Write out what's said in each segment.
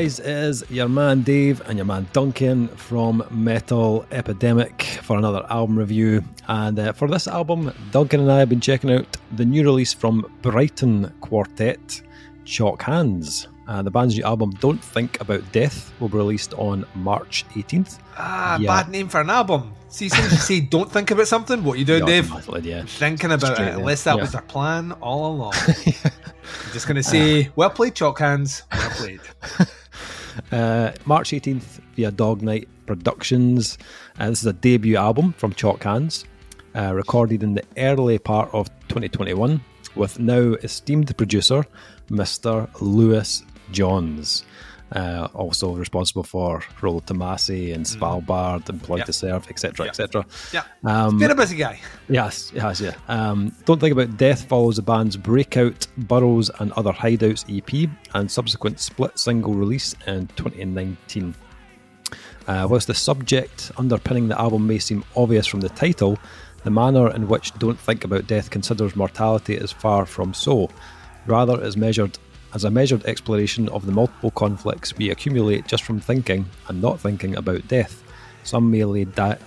guys? It is your man Dave and your man Duncan from Metal Epidemic for another album review. And uh, for this album, Duncan and I have been checking out the new release from Brighton Quartet, Chalk Hands. Uh, the band's new album, Don't Think About Death, will be released on March 18th. Ah, yeah. bad name for an album. See, since you say don't think about something, what you doing, Dave? Yeah. Thinking about Straight it, unless that yeah. was their plan all along. I'm just going to say, uh, well played, Chalk Hands. Well played. Uh, March 18th via Dog Knight Productions. Uh, this is a debut album from Chalk Hands, uh, recorded in the early part of 2021 with now esteemed producer Mr. Lewis Johns. Uh, also responsible for Rolo Tomassi and mm. Svalbard and Ploy yep. to Serve, etc., yep. etc. Yeah, um, been a busy guy. Yes, yes, yeah. Um, Don't Think About Death follows the band's breakout Burrows and Other Hideouts EP and subsequent split single release in 2019. Uh, whilst the subject underpinning the album may seem obvious from the title, the manner in which Don't Think About Death considers mortality is far from so. Rather, is measured as a measured exploration of the multiple conflicts we accumulate just from thinking and not thinking about death. Some may lay, di-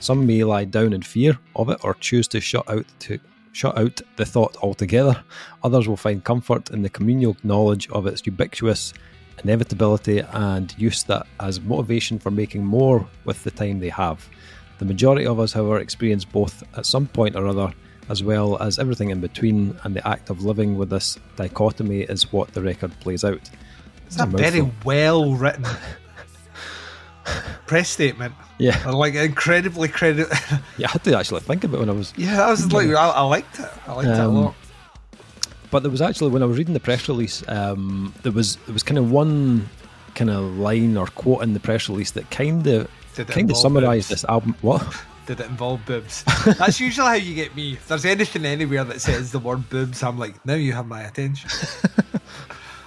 some may lie down in fear of it or choose to shut out to shut out the thought altogether. Others will find comfort in the communal knowledge of its ubiquitous inevitability and use that as motivation for making more with the time they have. The majority of us, however, experience both at some point or other as well as everything in between, and the act of living with this dichotomy is what the record plays out. It's, a, a very well written press statement. Yeah, like incredibly credit. yeah, I had to actually think about it when I was. Yeah, I was like, I, I liked it. I liked um, it a um, lot. But there was actually when I was reading the press release, um, there was there was kind of one kind of line or quote in the press release that kind of kind of summarised this album. What? Did it involve boobs? That's usually how you get me. If there's anything anywhere that says the word boobs, I'm like, now you have my attention.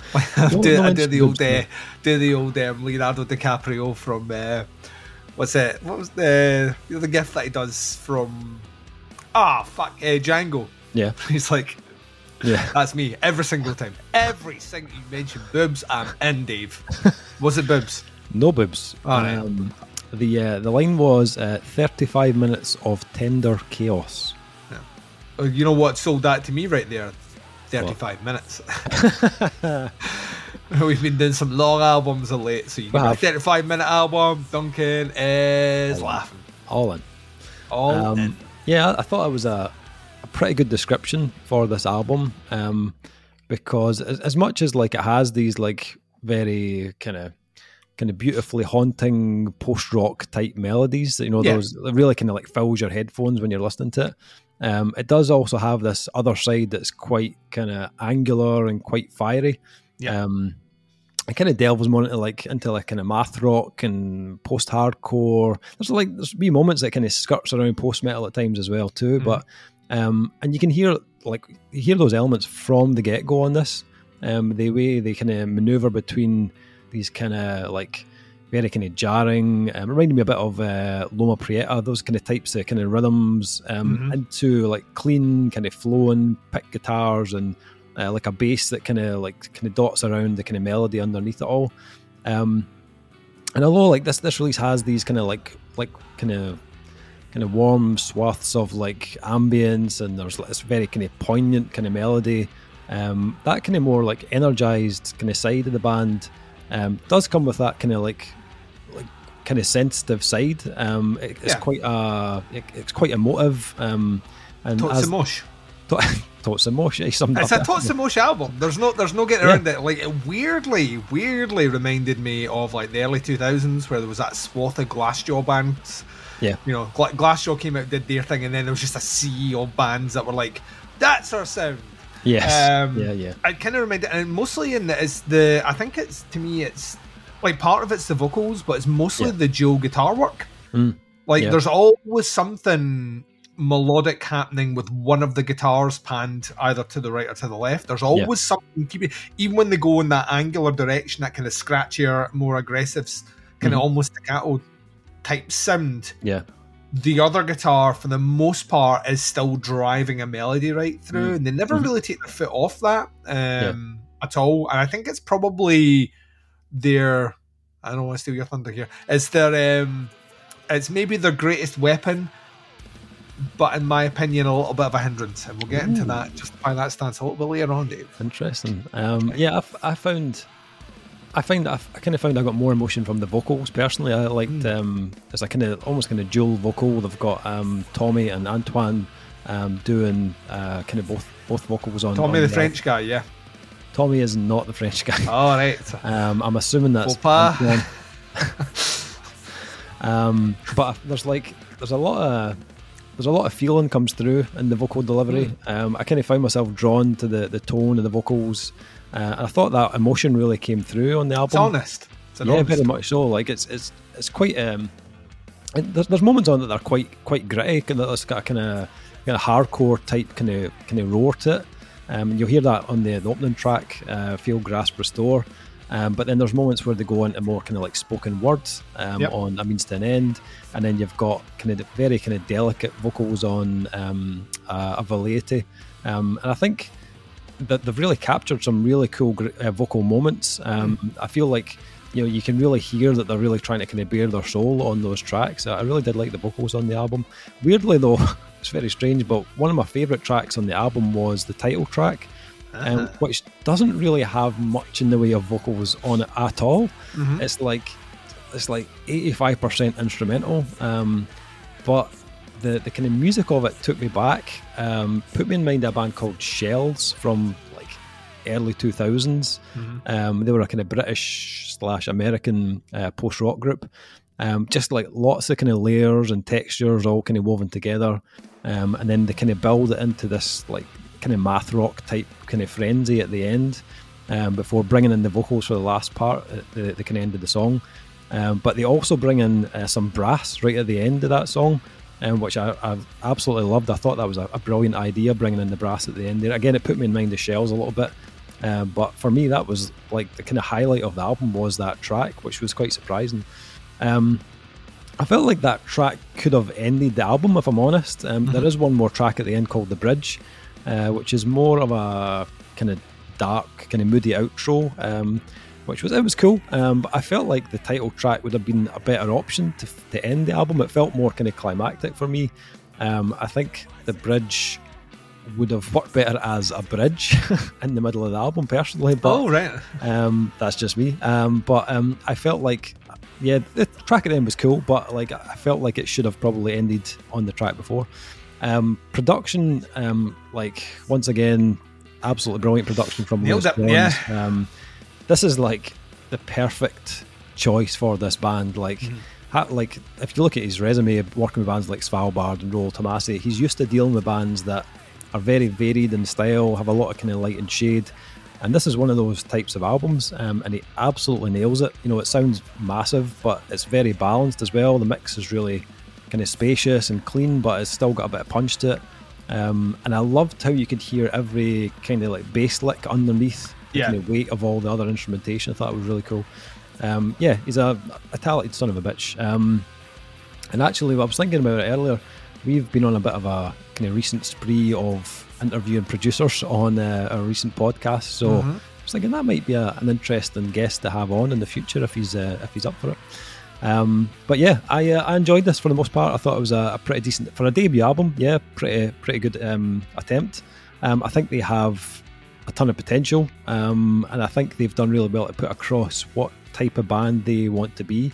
I, do, I do the old, uh, do the old um, Leonardo DiCaprio from uh, what's it? What was the you know, the gift that he does from? Ah, oh, fuck, uh, Django. Yeah, he's like, yeah, that's me every single time. Every single you mention boobs, I'm in, Dave. Was it boobs? No boobs. um, the uh, the line was uh, 35 minutes of tender chaos. Yeah. Oh, you know what sold that to me right there? 35 what? minutes. We've been doing some long albums of late, so you get a 35 minute album. Duncan is all laughing. All in. All um, in. Yeah, I thought it was a, a pretty good description for this album um, because as, as much as like it has these like very kind of kind of beautifully haunting post rock type melodies. You know, yeah. those really kind of like fills your headphones when you're listening to it. Um, it does also have this other side that's quite kind of angular and quite fiery. Yeah. Um, it kind of delves more into like into like kind of math rock and post hardcore. There's like there's wee moments that kind of skirts around post metal at times as well too. Mm. But um, and you can hear like you hear those elements from the get go on this. Um, the way they kind of maneuver between these kind of like very kind of jarring. Um, reminded me a bit of uh, Loma Prieta, those kind of types of kind of rhythms um, mm-hmm. into like clean, kind of flowing pick guitars and uh, like a bass that kind of like kind of dots around the kind of melody underneath it all. Um, and although like this this release has these kind of like like kind of kind of warm swaths of like ambience and there's this very kind of poignant kind of melody. Um, that kind of more like energized kind of side of the band um, does come with that kind of like like kind of sensitive side. Um, it, it's yeah. quite a it, it's quite emotive. Um, and Tots Mosh. Tots and Mosh. It's a Tots and Mosh album. There's no there's no getting yeah. around it. Like it weirdly weirdly reminded me of like the early 2000s where there was that swath of Glassjaw bands. Yeah, you know, Glassjaw came out did their thing, and then there was just a sea of bands that were like, "That's our sound." Yes. Um, yeah, yeah. I kind of reminded, and mostly in the, it's the. I think it's to me, it's like part of it's the vocals, but it's mostly yeah. the dual guitar work. Mm. Like, yeah. there's always something melodic happening with one of the guitars panned either to the right or to the left. There's always yeah. something keeping, even when they go in that angular direction, that kind of scratchier, more aggressive, kind mm. of mm-hmm. almost staccato type sound. Yeah the other guitar, for the most part, is still driving a melody right through, mm. and they never mm. really take their foot off that um, yeah. at all. And I think it's probably their I don't want to steal your thunder here. It's their um, it's maybe their greatest weapon, but in my opinion, a little bit of a hindrance. And we'll get Ooh. into that just by that stance a little bit later on, Dave. Interesting. Um, yeah, I, I found. I find I, I kind of found I got more emotion from the vocals personally. I liked mm. um, it's a kind of almost kind of dual vocal. They've got um, Tommy and Antoine um, doing uh, kind of both both vocals on. Tommy on the, the French guy, yeah. Tommy is not the French guy. All oh, right. Um, I'm assuming that's um, but there's like there's a lot of there's a lot of feeling comes through in the vocal delivery. Mm. Um, I kind of found myself drawn to the the tone of the vocals. Uh, I thought that emotion really came through on the album. It's honest. It's yeah, honest. very much so. Like it's it's it's quite. Um, there's, there's moments on that they're quite quite gritty, and that's got a kind of kind of hardcore type kind of kind of roar to it. Um, you'll hear that on the, the opening track, uh, Feel Grasp Restore. Um, but then there's moments where they go into more kind of like spoken words um, yep. on a means to an end, and then you've got kind of very kind of delicate vocals on um, uh, a Valeti, um, and I think that they've really captured some really cool uh, vocal moments. Mm. I feel like you know you can really hear that they're really trying to kind of bare their soul on those tracks. I really did like the vocals on the album. Weirdly though, it's very strange, but one of my favourite tracks on the album was the title track um, uh-huh. which doesn't really have much in the way of vocals on it at all. Mm-hmm. It's like it's like eighty five percent instrumental, um, but the the kind of music of it took me back. Um, put me in mind of a band called Shels from like early two thousands. Mm-hmm. Um, they were a kind of British slash American uh, post rock group. Um, just like lots of kind of layers and textures all kind of woven together, um, and then they kind of build it into this like kind of math rock type kind of frenzy at the end um, before bringing in the vocals for the last part at the, the kind of end of the song. Um, but they also bring in uh, some brass right at the end of that song, um, which I, I, absolutely loved. I thought that was a, a, brilliant idea, bringing in the brass at the end there. Again, it put me in mind of Shels a little bit. Uh, but for me, that was like the kind of highlight of the album was that track, which was quite surprising. Um, I felt like that track could have ended the album, if I'm honest. Um, mm-hmm. there is one more track at the end called The Bridge, uh, which is more of a kind of dark, kind of moody outro. Um, which was it was cool, um, but I felt like the title track would have been a better option to, to end the album. It felt more kind of climactic for me. Um, I think the bridge would have worked better as a bridge in the middle of the album, personally. But, oh right, um, that's just me. Um, but um, I felt like, yeah, the track at the end was cool, but like I felt like it should have probably ended on the track before. Um, production, um, like once again, absolutely brilliant production from Lewis it, yeah. Um, this is like the perfect choice for this band. Like, mm-hmm. ha, like if you look at his resume, working with bands like Svalbard and Rolo Tomassi, he's used to dealing with bands that are very varied in style, have a lot of kind of light and shade. And this is one of those types of albums, um, and he absolutely nails it. You know, it sounds massive, but it's very balanced as well. The mix is really kind of spacious and clean, but it's still got a bit of punch to it. Um, and I loved how you could hear every kind of like bass lick underneath the yeah. kind of weight of all the other instrumentation. I thought it was really cool. Um, yeah, he's a, a, talented son of a bitch. Um, and actually, I was thinking about it earlier. We've been on a bit of a kind of recent spree of interviewing producers on uh, a recent podcast. So mm-hmm. I was thinking that might be a, an interesting guest to have on in the future if he's uh, if he's up for it. Um, but yeah, I uh, I enjoyed this for the most part. I thought it was a, a pretty decent for a debut album. Yeah, pretty pretty good um, attempt. Um, I think they have a ton of potential, um, and I think they've done really well to put across what type of band they want to be.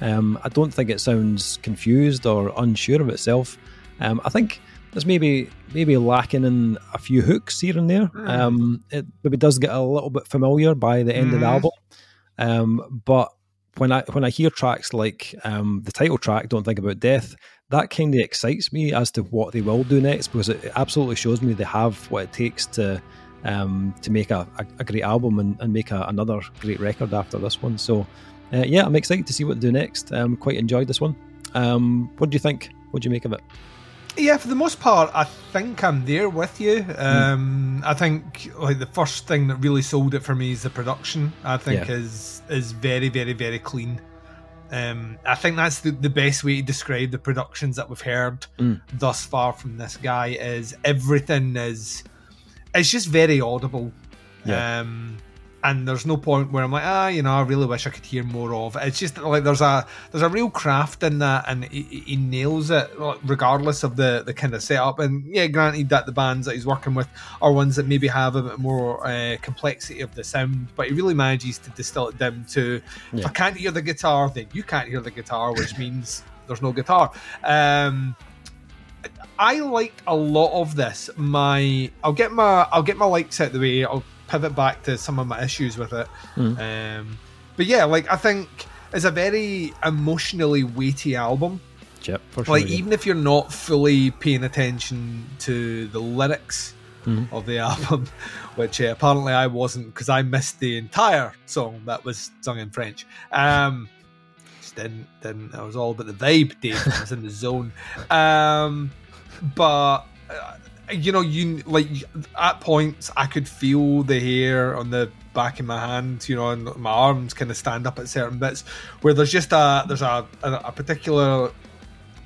Um, I don't think it sounds confused or unsure of itself. Um, I think there's maybe maybe lacking in a few hooks here and there. Mm. it maybe does get a little bit familiar by the end mm. of the mm-hmm. album, but when I when I hear tracks like um, the title track, "Don't Think About Death," that kind of excites me as to what they will do next because it absolutely shows me they have what it takes to um, to make a, a, a, great album and, and make a, another great record after this one. So, uh, yeah, I'm excited to see what they do next. Um, quite enjoyed this one. Um, what do you think? What do you make of it? Yeah, for the most part, I think I'm there with you. Hmm. Um, mm. I think like the first thing that really sold it for me is the production. I think yeah. is is very, very, very clean. Um, I think that's the, the best way to describe the productions that we've heard mm. thus far from this guy. Is everything is it's just very audible. Yeah. Um, and there's no point where I'm like, ah, you know, I really wish I could hear more of. It. It's just like there's a there's a real craft in that, and he, he nails it regardless of the the kind of setup. And yeah, granted that the bands that he's working with are ones that maybe have a bit more uh, complexity of the sound, but he really manages to distill it down to yeah. if I can't hear the guitar, then you can't hear the guitar, which means there's no guitar. Um, I liked a lot of this. My I'll get my I'll get my likes out the way. I'll pivot back to some of my issues with it. Mm. Um, but yeah, like I think it's a very emotionally weighty album. Yep, for sure. Like even if you're not fully paying attention to the lyrics mm. of the album, which uh, apparently I wasn't because I missed the entire song that was sung in French. Um, didn't didn't. I was all about the vibe, Dave. I was in the zone. Um, but uh, you know, you like at points I could feel the hair on the back of my hand, you know, and my arms kind of stand up at certain bits where there's just a there's a a, a particular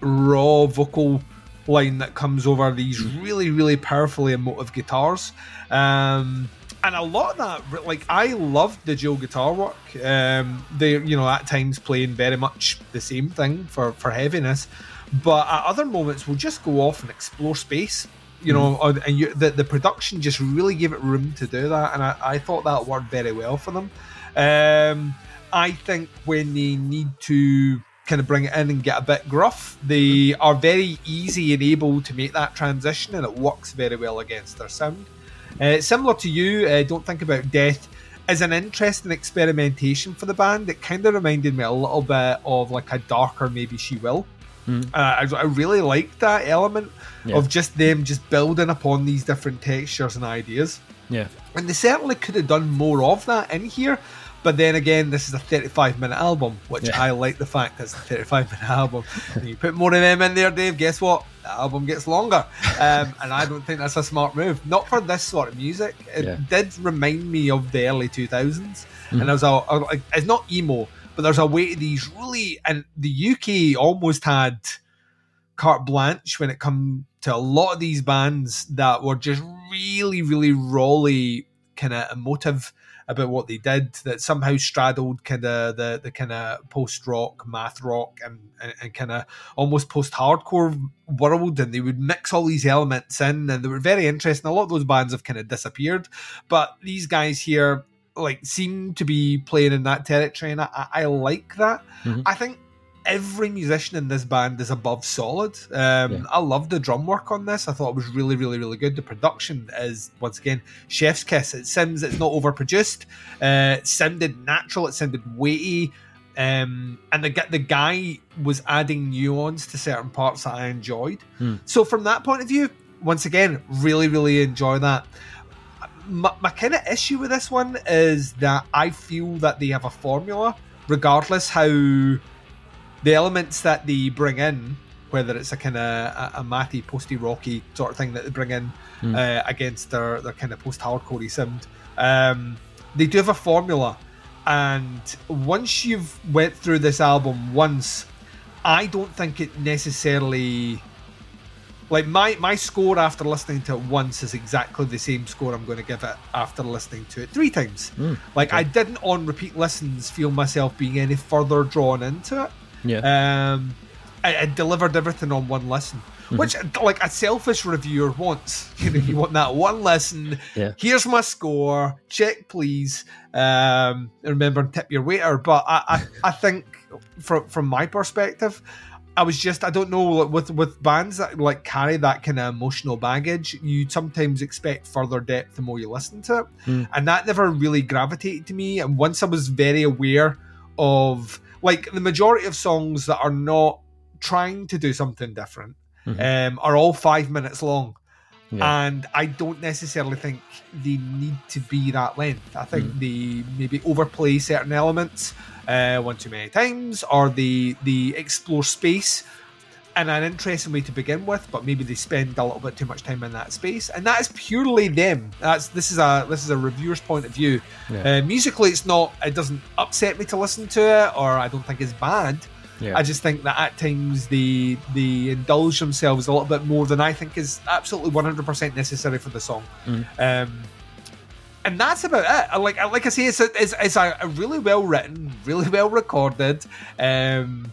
raw vocal line that comes over these really really powerfully emotive guitars. Um, and a lot of that, like I loved the Joe guitar work. Um, they, you know, at times playing very much the same thing for for heaviness, but at other moments we'll just go off and explore space you know, mm. and you, the the production just really gave it room to do that, and I, I thought that worked very well for them. Um, I think when they need to kind of bring it in and get a bit gruff, they are very easy and able to make that transition, and it works very well against their sound. Uh, similar to you, uh, don't think about death is an interesting experimentation for the band. It kind of reminded me a little bit of like a darker, maybe Shels. Mm. Uh, I, I, really liked that element yeah. of just them just building upon these different textures and ideas. Yeah. And they certainly could have done more of that in here. But then again, this is a 35 minute album, which yeah. I like the fact that it's a 35 minute album. you put more of them in there, Dave, guess what? The album gets longer. Um, and I don't think that's a smart move. Not for this sort of music. It yeah. did remind me of the early 2000s. Mm-hmm. And I was all, it's not emo, but there's a way to these really, and the UK almost had carte blanche when it come to a lot of these bands that were just really, really rawly kind of emotive about what they did that somehow straddled kind of the, the kind of post rock, math rock, and, and, and kind of almost post hardcore world. And they would mix all these elements in, and they were very interesting. A lot of those bands have kind of disappeared, but these guys here like seem to be playing in that territory, and I, I like that. Mm-hmm. I think every musician in this band is above solid. Um, yeah. I love the drum work on this. I thought it was really, really, really good. The production is once again chef's kiss. It seems it's not overproduced. Uh, it sounded natural. It sounded weighty. Um, and the the guy was adding nuance to certain parts that I enjoyed. Hmm. So from that point of view, once again, really, really enjoy that. My, my kind of issue with this one is that I feel that they have a formula, regardless how the elements that they bring in, whether it's a kind of a, a matty, posty, rocky sort of thing that they bring in mm. uh, against their, their kind of post hardcore sound, um, they do have a formula. And once you've went through this album once, I don't think it necessarily like my my score after listening to it once is exactly the same score I'm going to give it after listening to it three times. Mm, like okay. I didn't on repeat listens feel myself being any further drawn into it. Yeah. Um, I, I delivered everything on one listen, mm-hmm. which like a selfish reviewer wants. You know, you want that one listen. Yeah. Here's my score. Check, please. Um, remember, tip your waiter. But I, I, I think from from my perspective, I was just I don't know with with bands that like carry that kind of emotional baggage, you sometimes expect further depth the more you listen to it, mm. and that never really gravitated to me. And once I was very aware of like the majority of songs that are not trying to do something different mm-hmm. um, are all five minutes long. Yeah. And I don't necessarily think they need to be that length. I think mm. they maybe overplay certain elements uh, one too many times, or the the explore space in an interesting way to begin with, but maybe they spend a little bit too much time in that space, and that is purely them. That's this is a this is a reviewer's point of view. Yeah. Uh, musically, it's not. It doesn't upset me to listen to it, or I don't think it's bad. Yeah. I just think that at times they they indulge themselves a little bit more than I think is absolutely one hundred percent necessary for the song. Mm. Um, and that's about it. Like like I say, it's a, it's, it's a, really well written, really well recorded, um,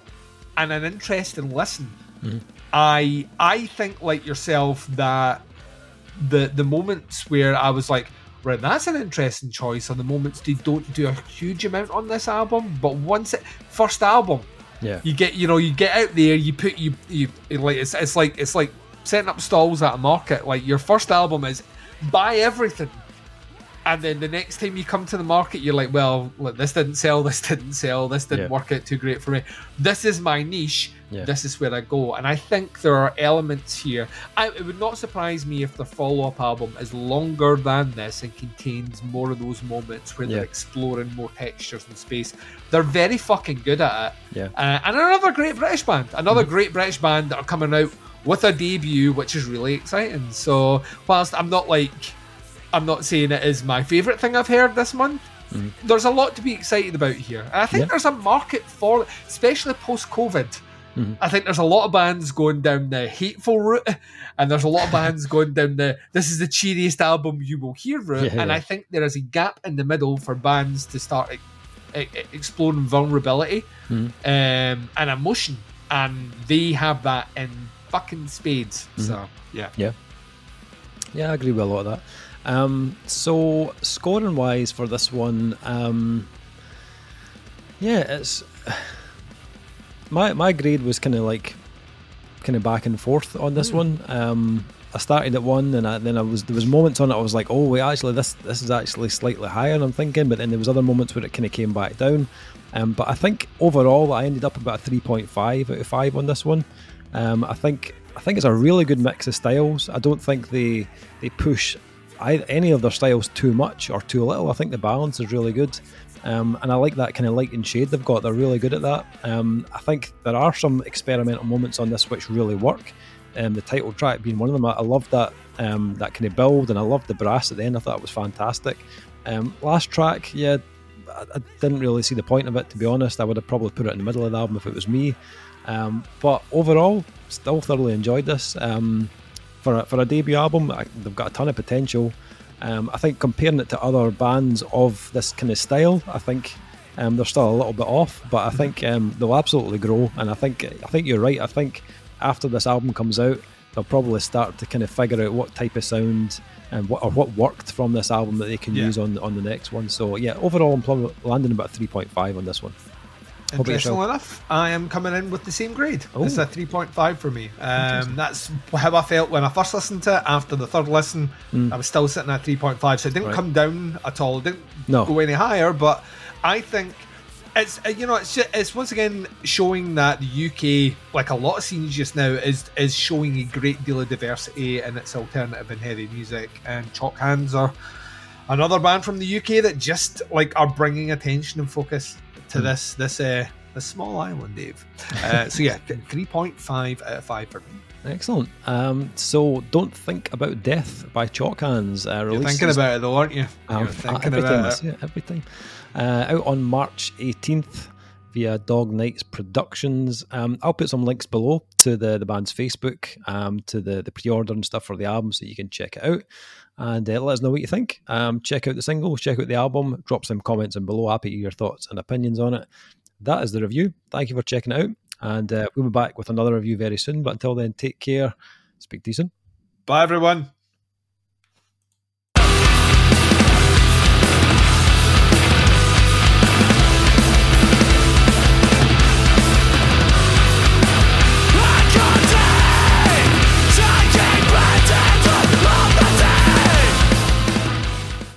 and an interesting listen. Mm-hmm. I I think like yourself that the the moments where I was like, right, that's an interesting choice, and the moments they don't do a huge amount on this album, but once it first album, yeah, you get you know you get out there, you put you you like it's it's like it's like setting up stalls at a market. Like your first album is buy everything and then the next time you come to the market, you're like, well, look, this didn't sell, this didn't sell, this didn't yeah. work out too great for me. This is my niche. Yeah. This is where I go. And I think there are elements here. I, it would not surprise me if the follow up album is longer than this and contains more of those moments where yeah. they're exploring more textures and space. They're very fucking good at it. Yeah. Uh, and another great British band. Another mm-hmm. great British band that are coming out with a debut, which is really exciting. So, whilst I'm not like I'm not saying it is my favourite thing I've heard this month. Mm. There's a lot to be excited about here. And I think yeah. there's a market for especially post COVID. Mm-hmm. I think there's a lot of bands going down the hateful route, and there's a lot of bands going down the this is the cheeriest album you will hear route. Yeah, and yeah. I think there is a gap in the middle for bands to start e- e- exploring vulnerability mm-hmm. um, and emotion, and they have that in fucking spades. So yeah, yeah, yeah, I agree with a lot of that. Um, so scoring wise for this one, um, yeah, it's my my grade was kind of like kind of back and forth on this mm. one. Um, I started at one, and I, then I was there was moments on it I was like, oh wait, actually this this is actually slightly higher. I'm thinking, but then there was other moments where it kind of came back down. Um, but I think overall I ended up about a 3.5 out of five on this one. Um, I think I think it's a really good mix of styles. I don't think they they push any of their styles too much or too little. I think the balance is really good. Um, and I like that kind of light and shade they've got. They're really good at that. Um, I think there are some experimental moments on this which really work. Um, the title track being one of them. I, I love that um, that kind of build, and I love the brass at the end. I thought it was fantastic. Um, last track, yeah, I, I, didn't really see the point of it to be honest. I would have probably put it in the middle of the album if it was me. Um, but overall, still thoroughly enjoyed this for a, for a debut album, I, they've got a ton of potential. Um, I think comparing it to other bands of this kind of style, I think um, they're still a little bit off, but I think um, they'll absolutely grow. And I think I think you're right. I think after this album comes out, they'll probably start to kind of figure out what type of sound and what or what worked from this album that they can yeah. use on on the next one. So yeah, overall, I'm landing about three point five on this one. Interestingly enough, I am coming in with the same grade. Oh. It's a 3.5 for me. Um, that's how I felt when I first listened to it. After the third listen, mm. I was still sitting at 3.5, so it didn't right. come down at all. It didn't no. go any higher, but I think it's uh, you know it's just, it's once again showing that the UK, like a lot of scenes just now, is is showing a great deal of diversity in its alternative and heavy music. And Chalk Hands are another band from the UK that just like are bringing attention and focus to mm. this this uh, this small island, Dave. Uh, so yeah, three point five out of five for me. Excellent. Um, so, don't think about death by Chalk Hands. Uh, You're thinking about it though, aren't you? Um, You're thinking every about time it. it. Every time. Uh, out on March 18th via Dog Knights Productions. Um, I'll put some links below to the, the band's Facebook, um, to the, the pre order and stuff for the album so you can check it out and uh, let us know what you think. Um, check out the single, check out the album, drop some comments in below. Happy to hear your thoughts and opinions on it. That is the review. Thank you for checking out, and uh, we'll be back with another review very soon. But until then, take care. Speak to you soon. Bye, everyone.